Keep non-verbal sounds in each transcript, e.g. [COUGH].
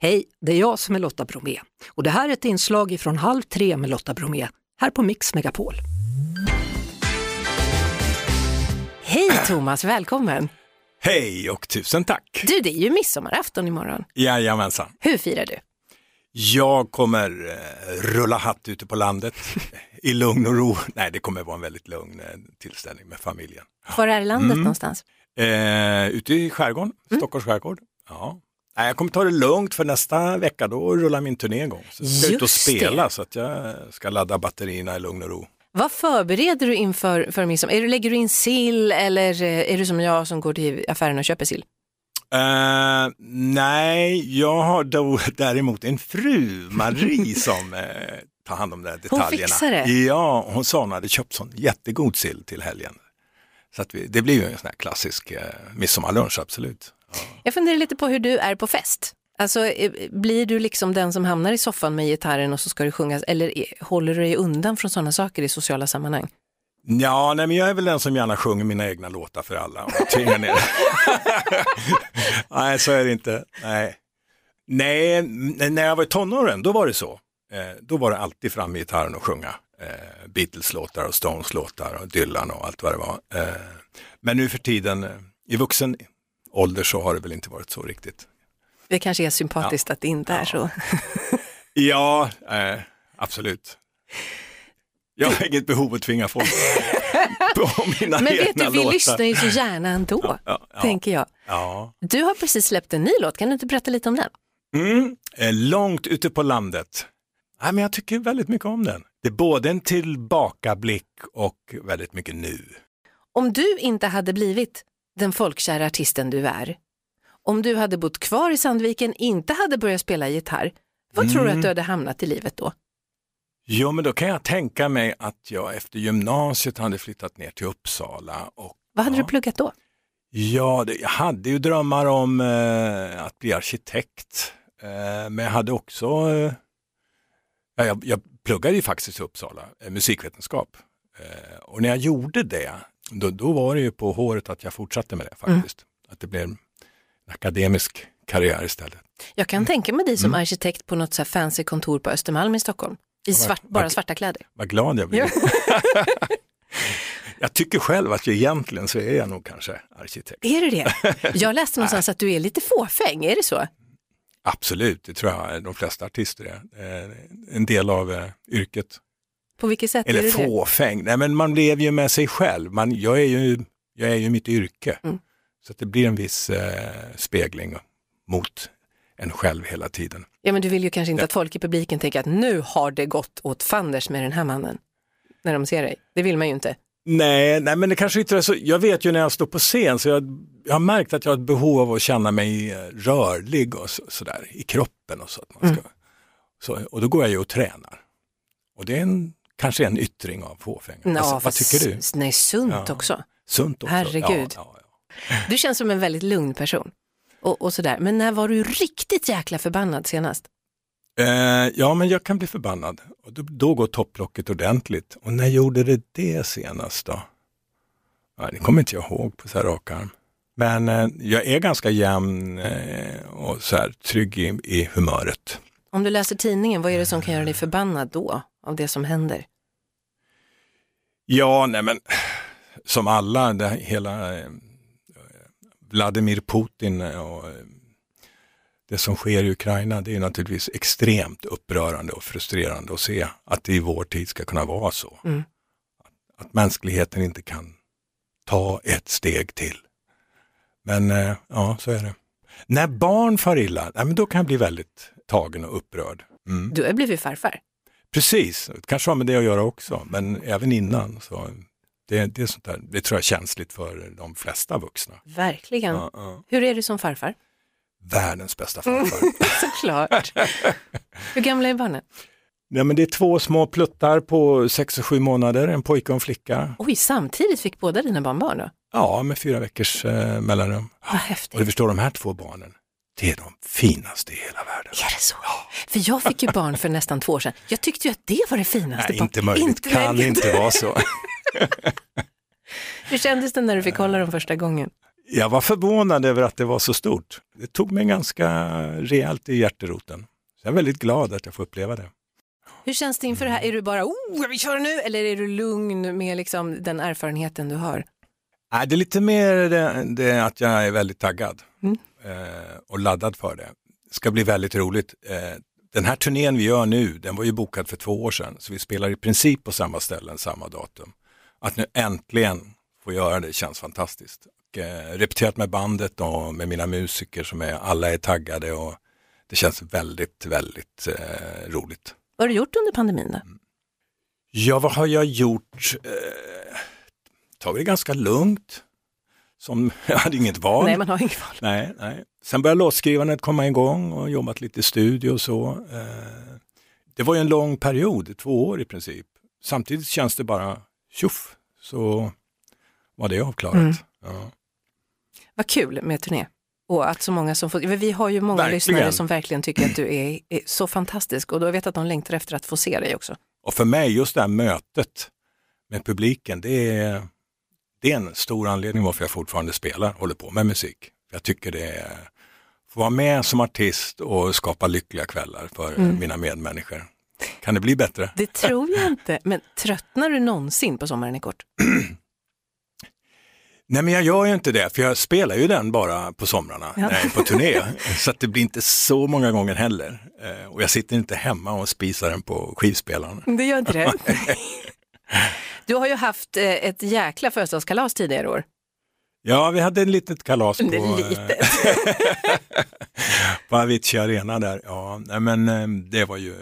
Hej, det är jag som är Lotta Bromé och det här är ett inslag från Halv tre med Lotta Bromé här på Mix Megapol. Hej Thomas, välkommen! Hej och tusen tack! Du, det är ju midsommarafton imorgon. Jajamensan. Hur firar du? Jag kommer eh, rulla hatt ute på landet i lugn och ro. Nej, det kommer vara en väldigt lugn eh, tillställning med familjen. Var är landet Mm. någonstans? Eh, ute i skärgården, Stockholms skärgård. Ja. Nej, jag kommer ta det lugnt för nästa vecka då rullar min turné igång. Så jag ska ut och spela det. så att jag ska ladda batterierna i lugn och ro. Vad förbereder du inför för midsommar? Är du, lägger du in sill eller eh, är du som jag som går till affären och köper sill? Eh, nej, jag har då däremot en fru, Marie, [LAUGHS] som eh, tar hand om de där Hon detaljerna. fixar det? Ja, hon sa hon hade köpt sån jättegod sill till helgen. Så att vi, det blir ju en sån här klassisk eh, midsommarlunch, absolut. Jag funderar lite på hur du är på fest. Alltså, eh, blir du liksom den som hamnar i soffan med gitarren och så ska det sjungas eller håller du dig undan från sådana saker i sociala sammanhang? Ja, nej, men jag är väl den som gärna sjunger mina egna låtar för alla och tvingar ner. [LAUGHS] nej, så är det inte. Nej. nej, när jag var i tonåren, då var det så. Eh, då var det alltid fram med gitarren och sjunga. Eh, Beatles-låtar och Stones-låtar och Dylan och allt vad det var. Eh, men nu för tiden, i vuxen ålder så har det väl inte varit så riktigt. Det kanske är sympatiskt att det inte är så. [LAUGHS] Ja, eh, absolut. Jag har inget behov att tvinga folk [LAUGHS] på mina Men vet du, vi låtar. lyssnar ju så gärna ändå, Ja, ja, tänker jag. ja. Du har precis släppt en ny låt, kan du inte berätta lite om den? Mm, eh, långt ute på landet. Nej, men jag tycker väldigt mycket om den. Det är både en tillbakablick och väldigt mycket nu. Om du inte hade blivit den folkkära artisten du är, om du hade bott kvar i Sandviken, inte hade börjat spela gitarr, vad tror du Mm. att du hade hamnat i livet då? Jo, men då kan jag tänka mig att jag efter gymnasiet hade flyttat ner till Uppsala. Och, Vad hade ja, du pluggat då? Ja, det, jag hade ju drömmar om eh, att bli arkitekt. Eh, men jag hade också, eh, ja, jag, jag pluggade ju faktiskt i Uppsala, eh, musikvetenskap. Eh, och när jag gjorde det, då, då var det ju på håret att jag fortsatte med det faktiskt. Att det blev en akademisk karriär istället. Jag kan tänka mig dig som Mm. arkitekt på något så fancy kontor på Östermalm i Stockholm. I svart, bara vad- svarta kläder. Vad glad jag blir. [LAUGHS] jag tycker själv att jag egentligen så är jag nog kanske arkitekt. Är du det? [LAUGHS] Jag läste någonstans att du är lite fåfäng, är det så? Absolut, det tror jag de flesta artister är. Eh, en del av eh, yrket. På vilket sätt är Eller det det? fåfäng, nej men man lever ju med sig själv. Man, jag, är ju, jag är ju mitt yrke. Mm. Så det blir en viss eh, spegling mot en själv hela tiden. Ja, men du vill ju kanske inte att folk i publiken tänker att nu har det gått åt fanders med den här mannen. När de ser dig. Det vill man ju inte. Nej, nej men det kanske inte är så. Jag vet ju när jag står på scen så jag, jag har märkt att jag har ett behov av att känna mig eh, rörlig och så, sådär i kroppen och så. Att man ska, så. Och då går jag ju och tränar. Och det är en, kanske en yttring av fåfänga. Ja, Alltså, vad tycker du? Nej, sunt Ja. också. Sunt också? Herregud. Ja. Du känns som en väldigt lugn person. Och, och sådär. Men när var du riktigt jäkla förbannad senast? Eh, ja, men jag kan bli förbannad. Och då, då går topplocket ordentligt. Och när gjorde det det senast då? Ja, det kommer inte jag ihåg på så här rak arm. Men eh, jag är ganska jämn eh, och så här trygg i, i humöret. Om du läser tidningen, vad är det som kan göra dig förbannad då? Av det som händer? Ja, nej men som alla, det, hela eh, Vladimir Putin och eh, det som sker i Ukraina, det är naturligtvis extremt upprörande och frustrerande att se att det i vår tid ska kunna vara så. Mm. Att, att mänskligheten inte kan ta ett steg till. Men eh, ja, så är det. När barn far illa, nej, men då kan jag bli väldigt tagen och upprörd. Mm. Du har blivit farfar. Precis, det kanske har med det att göra också, men även innan. Så det, det, är sånt där, det tror jag är känsligt för de flesta vuxna. Verkligen. Ja, ja. Hur är du som farfar? Världens bästa [LAUGHS] farfar. Såklart. Hur gamla är barnen? ja, men det är två små pluttar på sex och sju månader, en pojke och en flicka. Oj, samtidigt fick båda dina barn barn då? Ja, med fyra veckors eh, mellanrum. Vad Och häftigt. du förstår, de här två barnen, det är de finaste i hela världen. Är det så? För jag fick ju barn för nästan två år sedan. Jag tyckte ju att det var det finaste. Nej, inte möjligt. kan möjligt. inte vara så. [LAUGHS] Hur kändes det när du fick hålla dem första gången? Jag var förvånad över att det var så stort. Det tog mig ganska rejält i hjärteroten. Så jag är väldigt glad att jag får uppleva det. Hur känns det inför det här? Är du bara oh, vi kör nu eller är du lugn med liksom den erfarenheten du har? Nej, det är lite mer det, det att jag är väldigt taggad mm. eh, och laddad för det. Det ska bli väldigt roligt. Eh, den här turnén vi gör nu, den var ju bokad för två år sedan, så vi spelar i princip på samma ställen, samma datum. Att nu äntligen få göra det känns fantastiskt. Och, eh, repeterat med bandet och med mina musiker som är, alla är taggade och det känns väldigt, väldigt eh, roligt. Vad har du gjort under pandemin då? Ja, vad har jag gjort? Tagit det ganska lugnt. Som, [LAUGHS] jag hade inget val. Nej, man har inget val. Nej, nej. Sen började låtskrivandet komma igång och jobbat lite i studio och så. Eh, det var ju en lång period, två år i princip. Samtidigt känns det bara tjoff, så var det avklarat. Mm. Ja. Vad kul med turné. Och att så många som får, vi har ju många verkligen. lyssnare som verkligen tycker att du är, är så fantastisk och då vet att de längtar efter att få se dig också. Och för mig, just det här mötet med publiken, det är, det är en stor anledning varför jag fortfarande spelar, håller på med musik. Jag tycker det är, få vara med som artist och skapa lyckliga kvällar för mm. mina medmänniskor. Kan det bli bättre? Det tror jag inte, men tröttnar du någonsin på Sommaren är kort? [CLEARS THROAT] Nej men jag gör ju inte det, för jag spelar ju den bara på somrarna ja. när jag är på turné. [LAUGHS] så att det blir inte så många gånger heller. Eh, och jag sitter inte hemma och spisar den på skivspelaren. Det gör inte det. [LAUGHS] [LAUGHS] du har ju haft eh, ett jäkla födelsedagskalas tidigare år. Ja, vi hade ett litet kalas på, litet. [LAUGHS] på Avicii Arena där. Ja, men eh, det var ju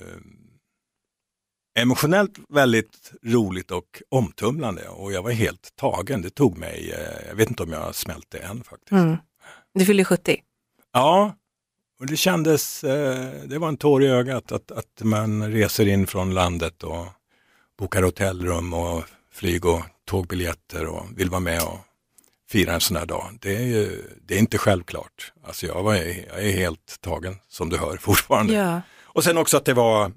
emotionellt väldigt roligt och omtumlande och jag var helt tagen. Det tog mig, eh, jag vet inte om jag har smält det än faktiskt. Mm. Du fyllde 70? Ja, och det kändes, eh, det var en tår i ögat att, att man reser in från landet och bokar hotellrum och flyg och tågbiljetter och vill vara med och fira en sån här dag. Det är, ju, det är inte självklart. Alltså jag, var, jag är helt tagen som du hör [LAUGHS] fortfarande. Ja. Och sen också att det var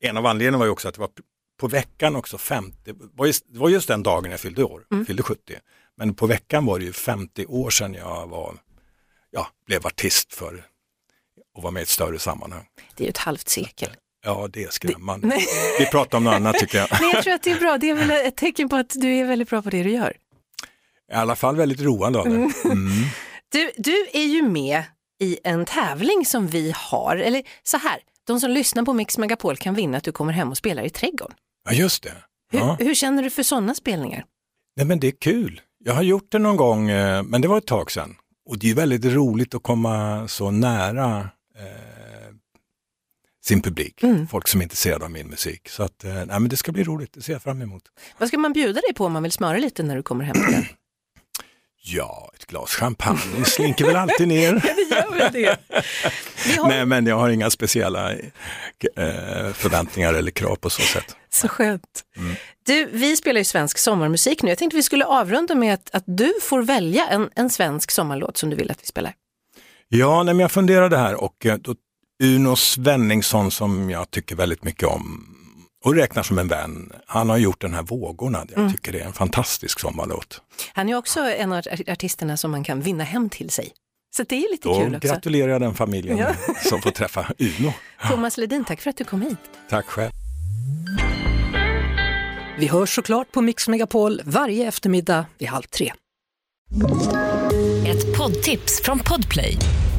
en av anledningarna var ju också att det var på veckan också 50, det var just, det var just den dagen jag fyllde år, mm. fyllde 70. Men på veckan var det ju 50 år sedan jag var, ja, blev artist för att vara med i ett större sammanhang. Det är ju ett halvt sekel. Ja, det är skrämmande. Det, Vi pratar om något annat tycker jag. Nej, jag tror att det är bra. Det är väl ett tecken på att du är väldigt bra på det du gör. I alla fall väldigt roande av det. Mm. Mm. Du, du är ju med i en tävling som vi har, eller så här, de som lyssnar på Mix Megapol kan vinna att du kommer hem och spelar i trädgården. Ja, just det. Ja. Hur, hur, känner du för sådana spelningar? Nej, men det är kul. Jag har gjort det någon gång, eh, men det var ett tag sedan. Och det är väldigt roligt att komma så nära eh, sin publik, mm. folk som är intresserade av min musik. Så att, eh, nej, men det ska bli roligt, det ser jag fram emot. Vad ska man bjuda dig på om man vill smöra lite när du kommer hem till den? [CLEARS THROAT] Ja, ett glas champagne slinker väl alltid ner. [LAUGHS] ja, det gör väl det. Har... Nej, men jag har inga speciella eh, förväntningar eller krav på så sätt. Så skönt. Mm. Du, vi spelar ju svensk sommarmusik nu. Jag tänkte vi skulle avrunda med att, att du får välja en, en svensk sommarlåt som du vill att vi spelar. Ja, nej, men jag funderade här och eh, då, Uno Svenningsson som jag tycker väldigt mycket om och räknar som en vän. Han har gjort den här Vågorna, jag mm. tycker det är en fantastisk sommarlåt. Han är också en av artisterna som man kan vinna hem till sig. Så det är lite Då kul också. gratulerar jag den familjen ja. [LAUGHS] som får träffa Uno. [LAUGHS] Thomas Ledin, tack för att du kom hit. Tack själv. Vi hörs såklart på Mix Megapol varje eftermiddag vid halv tre. Ett poddtips från Podplay.